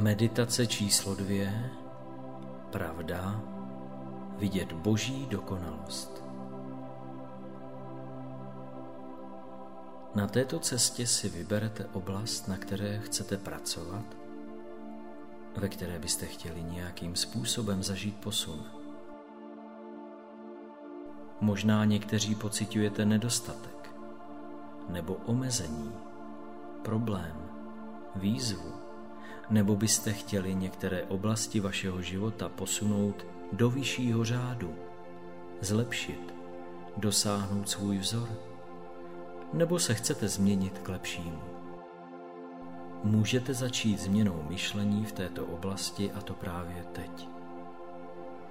Meditace číslo dvě. Pravda. Vidět boží dokonalost. Na této cestě si vyberete oblast, na které chcete pracovat, ve které byste chtěli nějakým způsobem zažít posun. Možná někteří pocitujete nedostatek nebo omezení, problém, výzvu, nebo byste chtěli některé oblasti vašeho života posunout do vyššího řádu, zlepšit, dosáhnout svůj vzor, nebo se chcete změnit k lepšímu. Můžete začít změnou myšlení v této oblasti a to právě teď.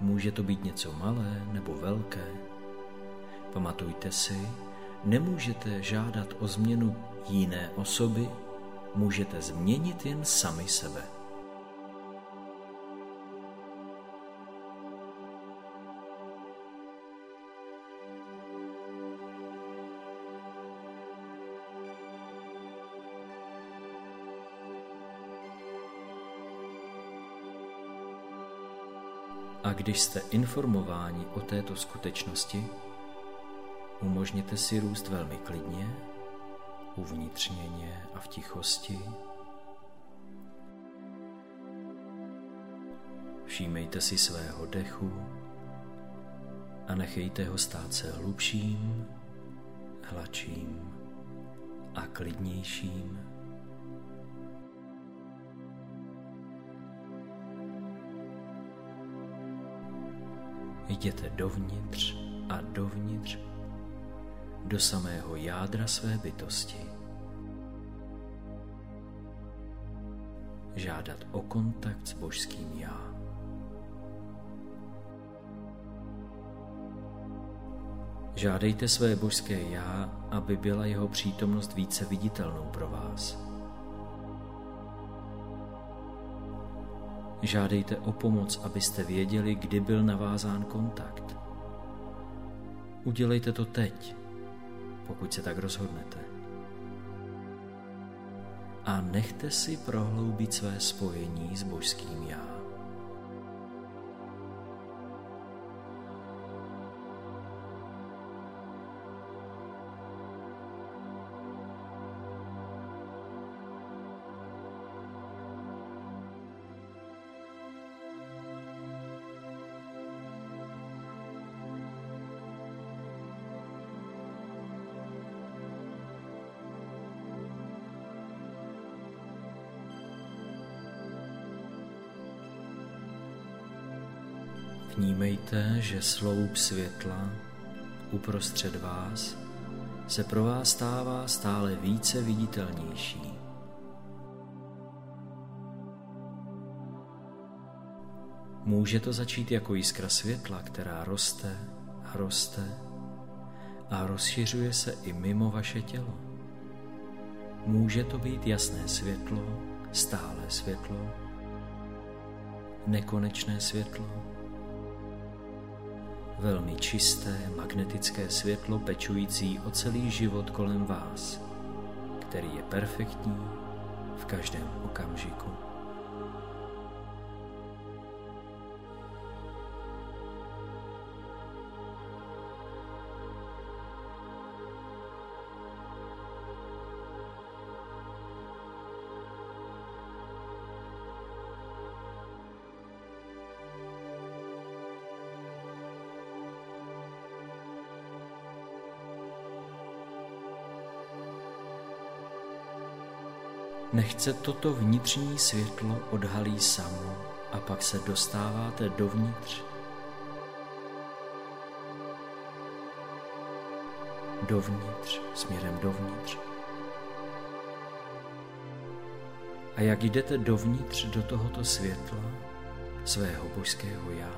Může to být něco malé nebo velké. Pamatujte si, nemůžete žádat o změnu jiné osoby můžete změnit jen sami sebe. A když jste informováni o této skutečnosti, umožněte si růst velmi klidně uvnitřněně a v tichosti. Všímejte si svého dechu a nechejte ho stát se hlubším, hladším a klidnějším. Jděte dovnitř a dovnitř do samého jádra své bytosti. Žádat o kontakt s božským já. Žádejte své božské já, aby byla jeho přítomnost více viditelnou pro vás. Žádejte o pomoc, abyste věděli, kdy byl navázán kontakt. Udělejte to teď, pokud se tak rozhodnete. A nechte si prohloubit své spojení s božským já. Vnímejte, že sloup světla uprostřed vás se pro vás stává stále více viditelnější. Může to začít jako jiskra světla, která roste a roste a rozšiřuje se i mimo vaše tělo. Může to být jasné světlo, stále světlo, nekonečné světlo, velmi čisté magnetické světlo pečující o celý život kolem vás, který je perfektní v každém okamžiku. Nechce toto vnitřní světlo odhalí samo a pak se dostáváte dovnitř. Dovnitř, směrem dovnitř. A jak jdete dovnitř do tohoto světla, svého božského já,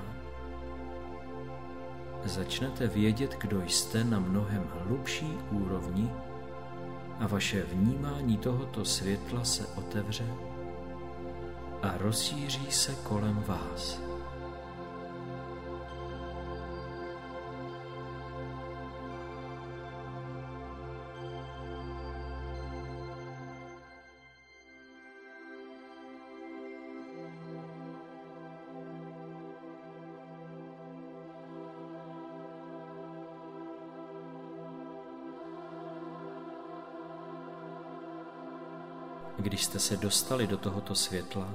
začnete vědět, kdo jste na mnohem hlubší úrovni a vaše vnímání tohoto světla se otevře a rozšíří se kolem vás. Jste se dostali do tohoto světla,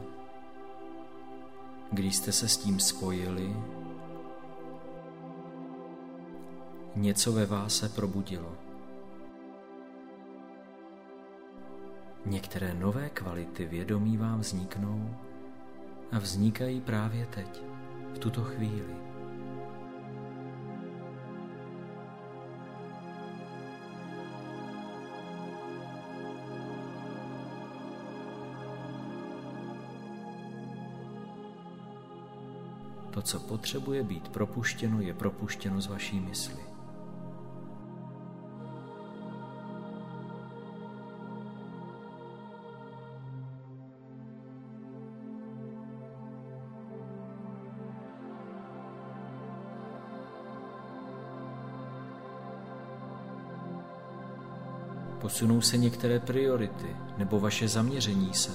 když jste se s tím spojili, něco ve vás se probudilo. Některé nové kvality vědomí vám vzniknou a vznikají právě teď, v tuto chvíli. To, co potřebuje být propuštěno, je propuštěno z vaší mysli. Posunou se některé priority nebo vaše zaměření se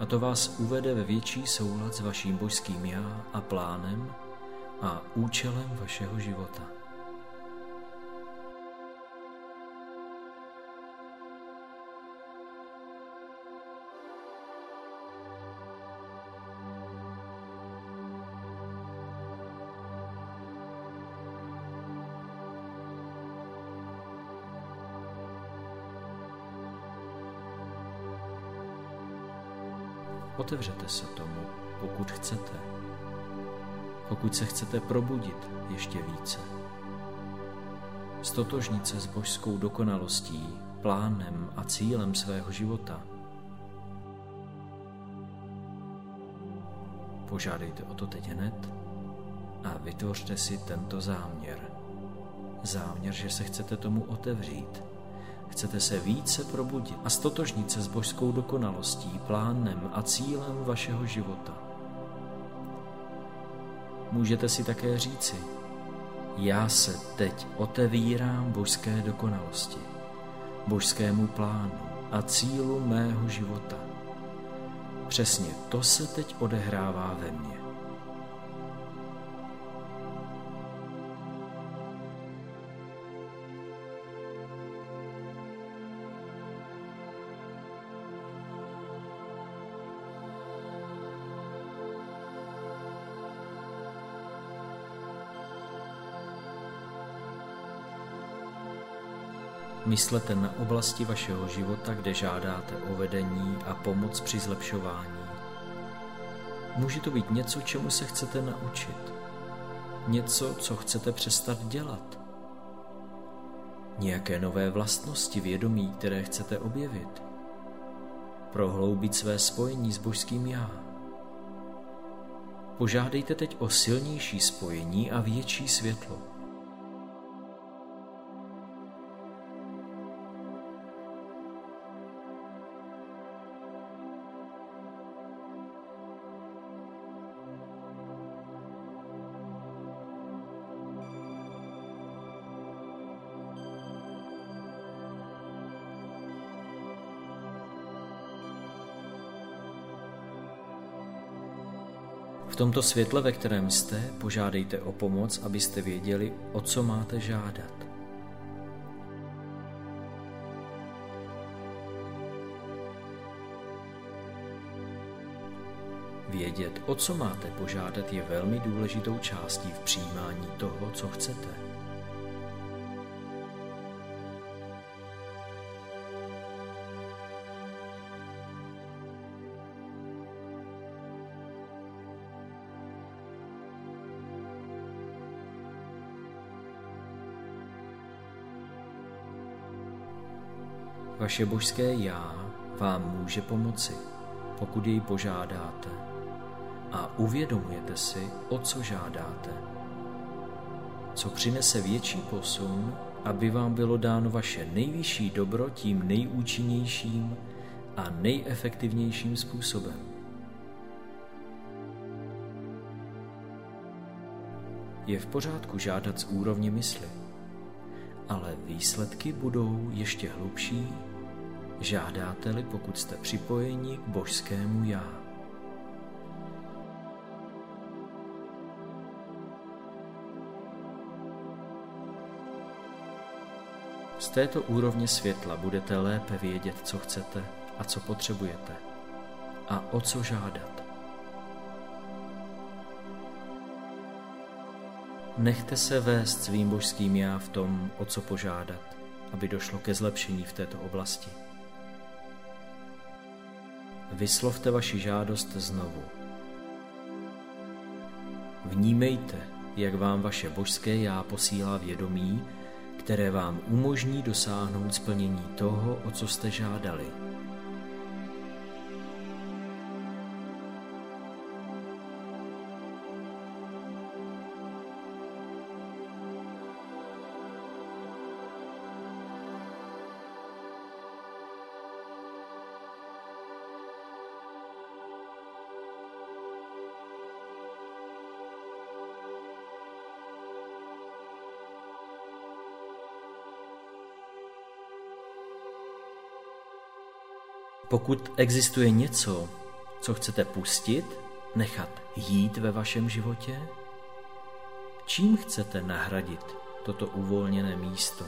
a to vás uvede ve větší soulad s vaším božským já a plánem a účelem vašeho života. Otevřete se tomu, pokud chcete. Pokud se chcete probudit ještě více. Stotožnit se s božskou dokonalostí, plánem a cílem svého života. Požádejte o to teď hned a vytvořte si tento záměr. Záměr, že se chcete tomu otevřít Chcete se více probudit a stotožnit se s božskou dokonalostí, plánem a cílem vašeho života. Můžete si také říci, já se teď otevírám božské dokonalosti, božskému plánu a cílu mého života. Přesně to se teď odehrává ve mně. Myslete na oblasti vašeho života, kde žádáte o vedení a pomoc při zlepšování. Může to být něco, čemu se chcete naučit. Něco, co chcete přestat dělat. Nějaké nové vlastnosti vědomí, které chcete objevit. Prohloubit své spojení s božským já. Požádejte teď o silnější spojení a větší světlo. V tomto světle, ve kterém jste, požádejte o pomoc, abyste věděli, o co máte žádat. Vědět, o co máte požádat, je velmi důležitou částí v přijímání toho, co chcete. Vaše božské já vám může pomoci, pokud jej požádáte a uvědomujete si, o co žádáte. Co přinese větší posun, aby vám bylo dáno vaše nejvyšší dobro tím nejúčinnějším a nejefektivnějším způsobem. Je v pořádku žádat z úrovně mysli, ale výsledky budou ještě hlubší žádáte-li, pokud jste připojeni k božskému já. Z této úrovně světla budete lépe vědět, co chcete a co potřebujete a o co žádat. Nechte se vést svým božským já v tom, o co požádat, aby došlo ke zlepšení v této oblasti. Vyslovte vaši žádost znovu. Vnímejte, jak vám vaše božské já posílá vědomí, které vám umožní dosáhnout splnění toho, o co jste žádali. Pokud existuje něco, co chcete pustit, nechat jít ve vašem životě, čím chcete nahradit toto uvolněné místo?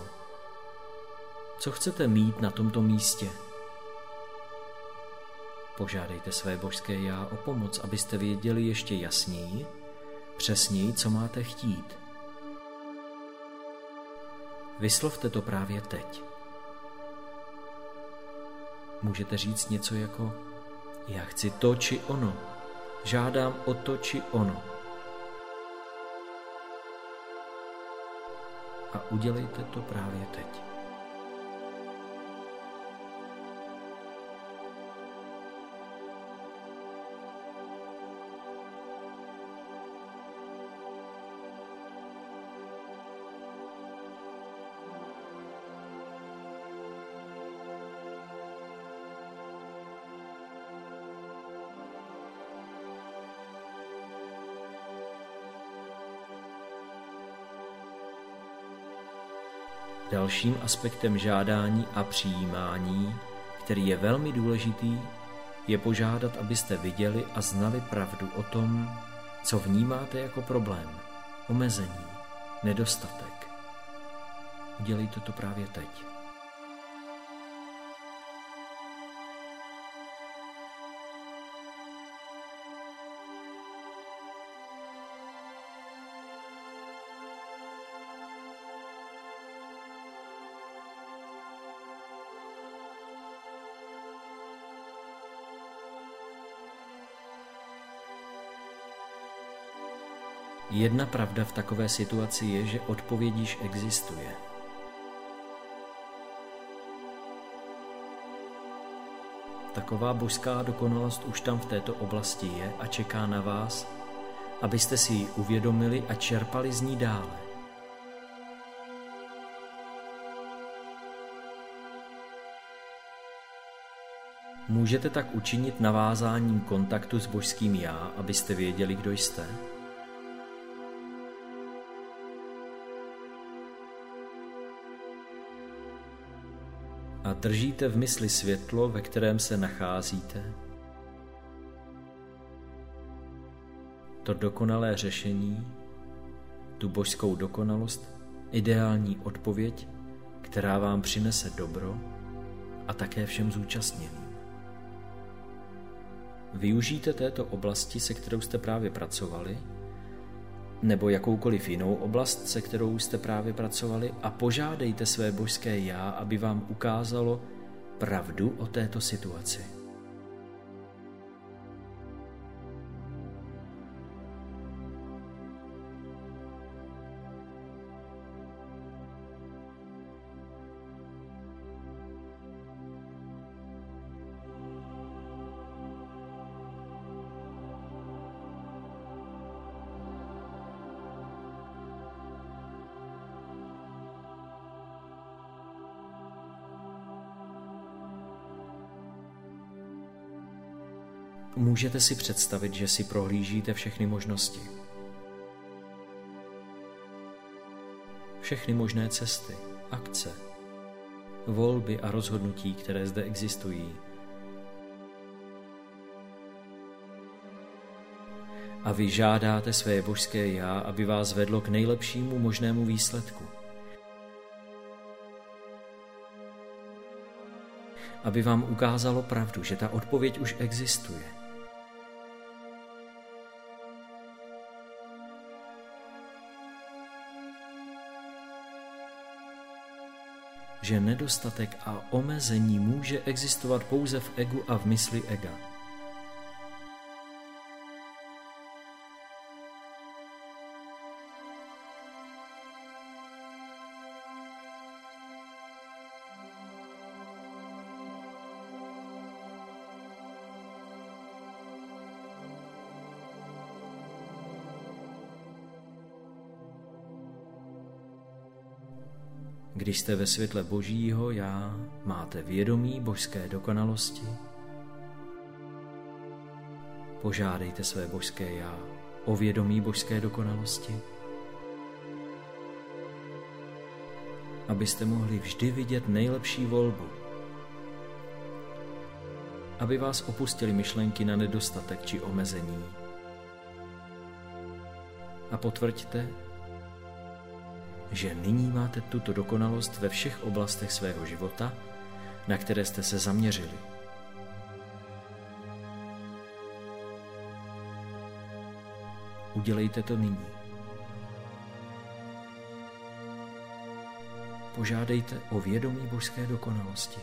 Co chcete mít na tomto místě? Požádejte své božské já o pomoc, abyste věděli ještě jasněji, přesněji, co máte chtít. Vyslovte to právě teď. Můžete říct něco jako já chci to či ono, žádám o to či ono. A udělejte to právě teď. Dalším aspektem žádání a přijímání, který je velmi důležitý, je požádat, abyste viděli a znali pravdu o tom, co vnímáte jako problém, omezení, nedostatek. Udělejte to právě teď. Jedna pravda v takové situaci je, že odpověď již existuje. Taková božská dokonalost už tam v této oblasti je a čeká na vás, abyste si ji uvědomili a čerpali z ní dále. Můžete tak učinit navázáním kontaktu s božským já, abyste věděli, kdo jste? Držíte v mysli světlo, ve kterém se nacházíte, to dokonalé řešení, tu božskou dokonalost, ideální odpověď, která vám přinese dobro a také všem zúčastněným. Využijte této oblasti, se kterou jste právě pracovali, nebo jakoukoliv jinou oblast, se kterou jste právě pracovali a požádejte své božské já, aby vám ukázalo pravdu o této situaci. Můžete si představit, že si prohlížíte všechny možnosti. Všechny možné cesty, akce, volby a rozhodnutí, které zde existují. A vy žádáte své božské já, aby vás vedlo k nejlepšímu možnému výsledku. aby vám ukázalo pravdu, že ta odpověď už existuje. Že nedostatek a omezení může existovat pouze v egu a v mysli ega. Když jste ve světle Božího já, máte vědomí božské dokonalosti, požádejte své božské já o vědomí božské dokonalosti, abyste mohli vždy vidět nejlepší volbu, aby vás opustili myšlenky na nedostatek či omezení. A potvrďte, že nyní máte tuto dokonalost ve všech oblastech svého života, na které jste se zaměřili. Udělejte to nyní. Požádejte o vědomí božské dokonalosti.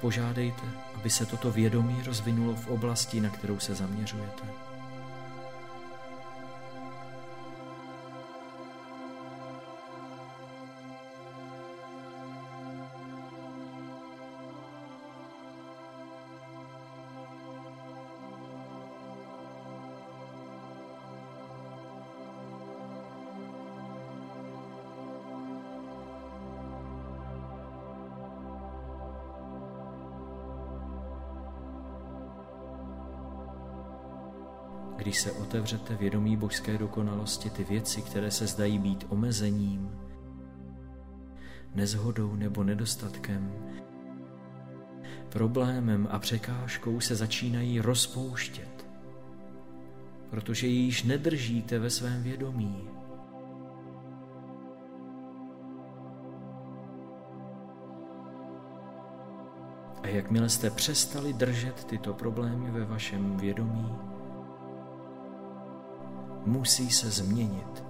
Požádejte, aby se toto vědomí rozvinulo v oblasti, na kterou se zaměřujete. Když se otevřete vědomí božské dokonalosti, ty věci, které se zdají být omezením, nezhodou nebo nedostatkem, problémem a překážkou se začínají rozpouštět, protože ji již nedržíte ve svém vědomí. A jakmile jste přestali držet tyto problémy ve vašem vědomí, musí se změnit.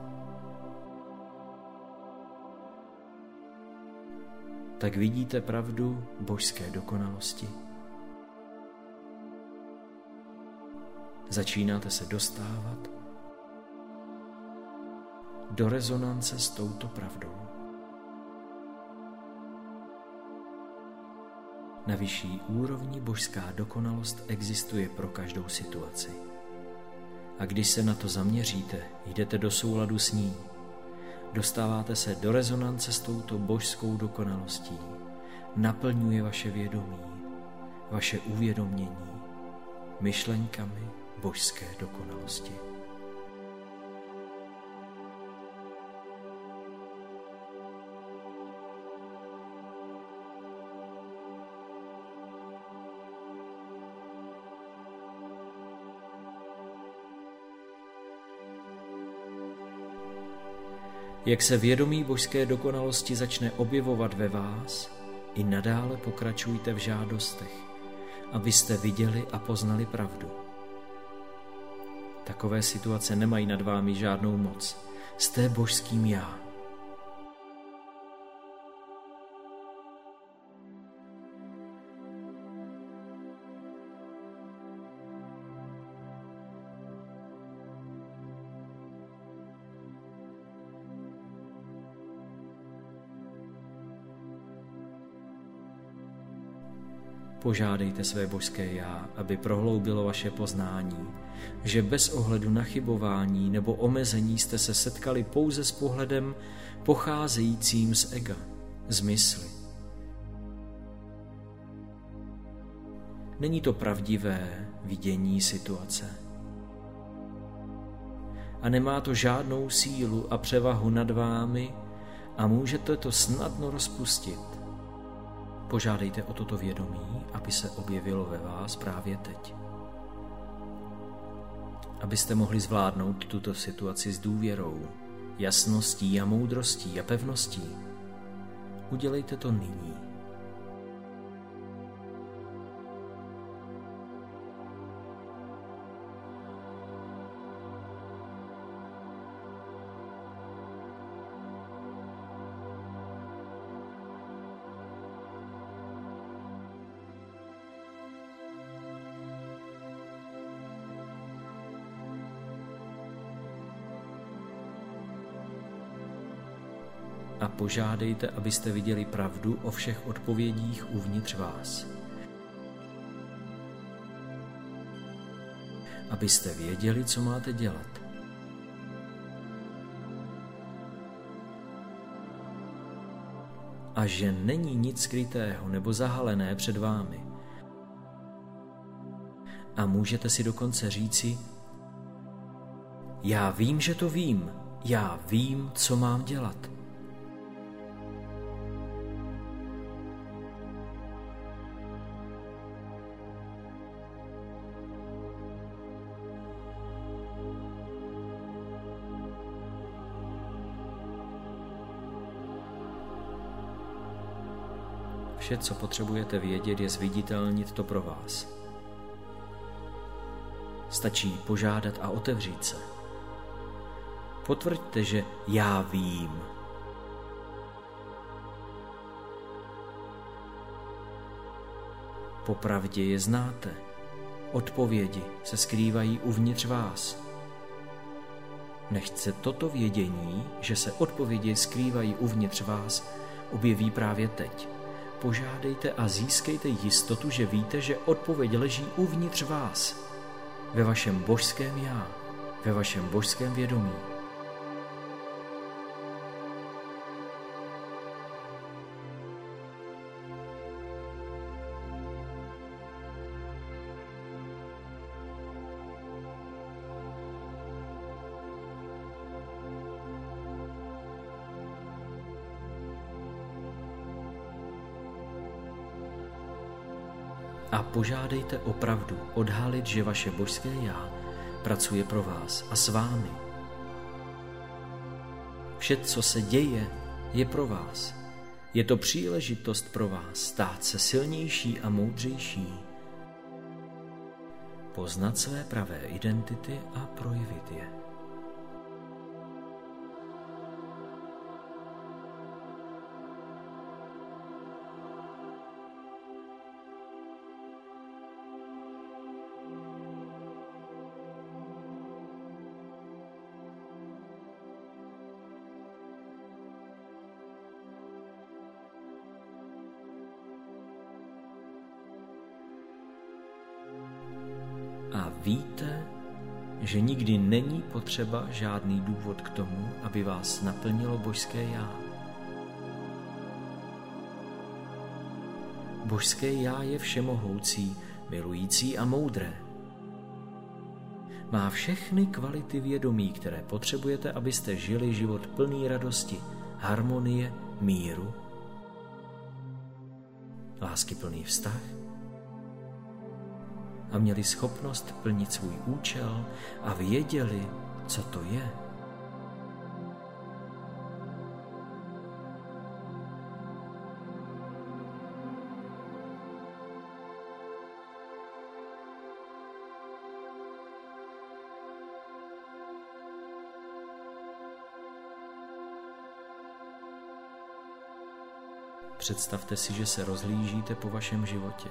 Tak vidíte pravdu božské dokonalosti. Začínáte se dostávat do rezonance s touto pravdou. Na vyšší úrovni božská dokonalost existuje pro každou situaci a když se na to zaměříte, jdete do souladu s ní. Dostáváte se do rezonance s touto božskou dokonalostí. Naplňuje vaše vědomí, vaše uvědomění myšlenkami božské dokonalosti. Jak se vědomí božské dokonalosti začne objevovat ve vás, i nadále pokračujte v žádostech, abyste viděli a poznali pravdu. Takové situace nemají nad vámi žádnou moc. Jste božským já. Požádejte své božské já, aby prohloubilo vaše poznání, že bez ohledu na chybování nebo omezení jste se setkali pouze s pohledem pocházejícím z ega, z mysli. Není to pravdivé vidění situace. A nemá to žádnou sílu a převahu nad vámi a můžete to snadno rozpustit Požádejte o toto vědomí, aby se objevilo ve vás právě teď. Abyste mohli zvládnout tuto situaci s důvěrou, jasností a moudrostí a pevností. Udělejte to nyní. Požádejte, abyste viděli pravdu o všech odpovědích uvnitř vás. Abyste věděli, co máte dělat. A že není nic skrytého nebo zahalené před vámi. A můžete si dokonce říci, já vím, že to vím, já vím, co mám dělat. Vše, co potřebujete vědět, je zviditelnit to pro vás. Stačí požádat a otevřít se. Potvrďte, že já vím. Popravdě je znáte. Odpovědi se skrývají uvnitř vás. Nechce toto vědění, že se odpovědi skrývají uvnitř vás, objeví právě teď požádejte a získejte jistotu, že víte, že odpověď leží uvnitř vás, ve vašem božském já, ve vašem božském vědomí. Požádejte opravdu odhalit, že vaše božské já pracuje pro vás a s vámi. Vše, co se děje, je pro vás. Je to příležitost pro vás stát se silnější a moudřejší, poznat své pravé identity a projevit je. Víte, že nikdy není potřeba žádný důvod k tomu, aby vás naplnilo božské já. Božské já je všemohoucí, milující a moudré. Má všechny kvality vědomí, které potřebujete, abyste žili život plný radosti, harmonie, míru, lásky plný vztah, a měli schopnost plnit svůj účel a věděli, co to je. Představte si, že se rozhlížíte po vašem životě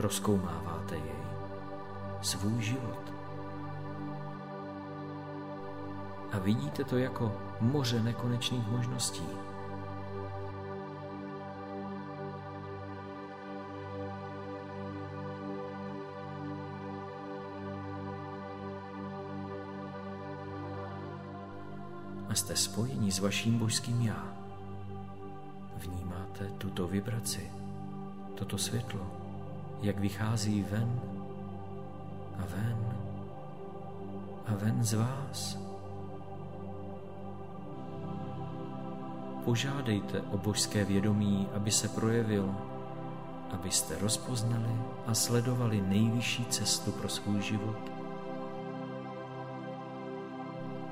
proskoumáváte jej, svůj život. A vidíte to jako moře nekonečných možností. A jste spojení s vaším božským já. Vnímáte tuto vibraci, toto světlo jak vychází ven a ven a ven z vás. Požádejte o božské vědomí, aby se projevilo, abyste rozpoznali a sledovali nejvyšší cestu pro svůj život.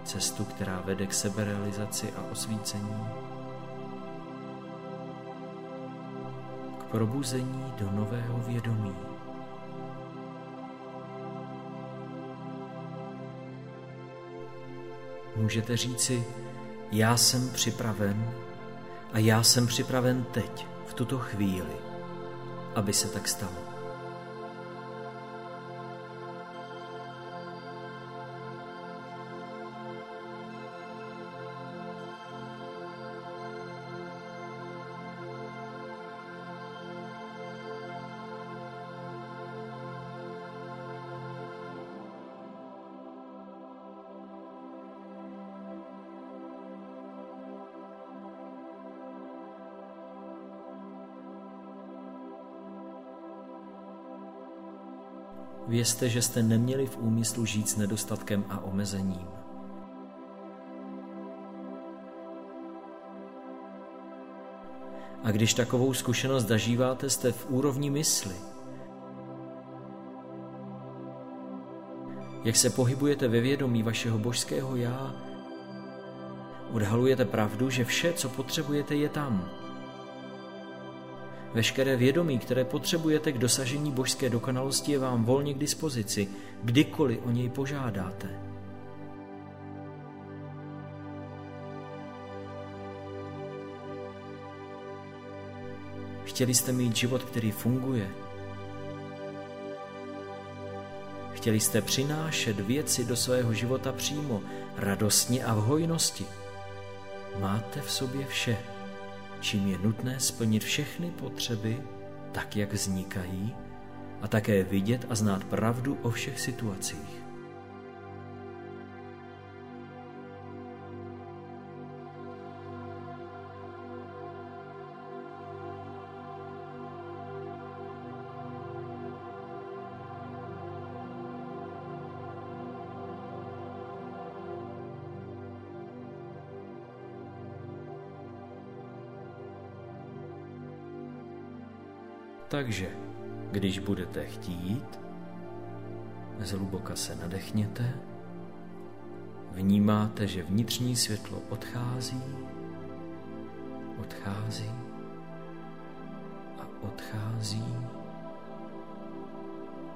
Cestu, která vede k seberealizaci a osvícení. Probuzení do nového vědomí. Můžete říci, já jsem připraven a já jsem připraven teď, v tuto chvíli, aby se tak stalo. Vězte, že jste neměli v úmyslu žít s nedostatkem a omezením. A když takovou zkušenost zažíváte, jste v úrovni mysli. Jak se pohybujete ve vědomí vašeho božského já, odhalujete pravdu, že vše, co potřebujete, je tam. Veškeré vědomí, které potřebujete k dosažení božské dokonalosti, je vám volně k dispozici, kdykoliv o něj požádáte. Chtěli jste mít život, který funguje. Chtěli jste přinášet věci do svého života přímo, radostně a v hojnosti. Máte v sobě vše čím je nutné splnit všechny potřeby tak, jak vznikají, a také vidět a znát pravdu o všech situacích. Takže, když budete chtít, zhluboka se nadechněte, vnímáte, že vnitřní světlo odchází, odchází a odchází.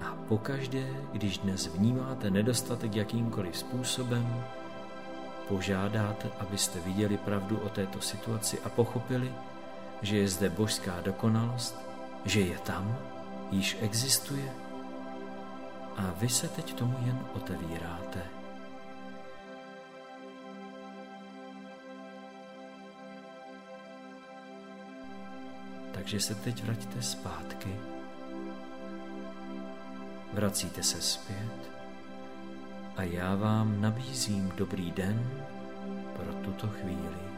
A pokaždé, když dnes vnímáte nedostatek jakýmkoliv způsobem, požádáte, abyste viděli pravdu o této situaci a pochopili, že je zde božská dokonalost že je tam, již existuje a vy se teď tomu jen otevíráte. Takže se teď vraťte zpátky. Vracíte se zpět a já vám nabízím dobrý den pro tuto chvíli.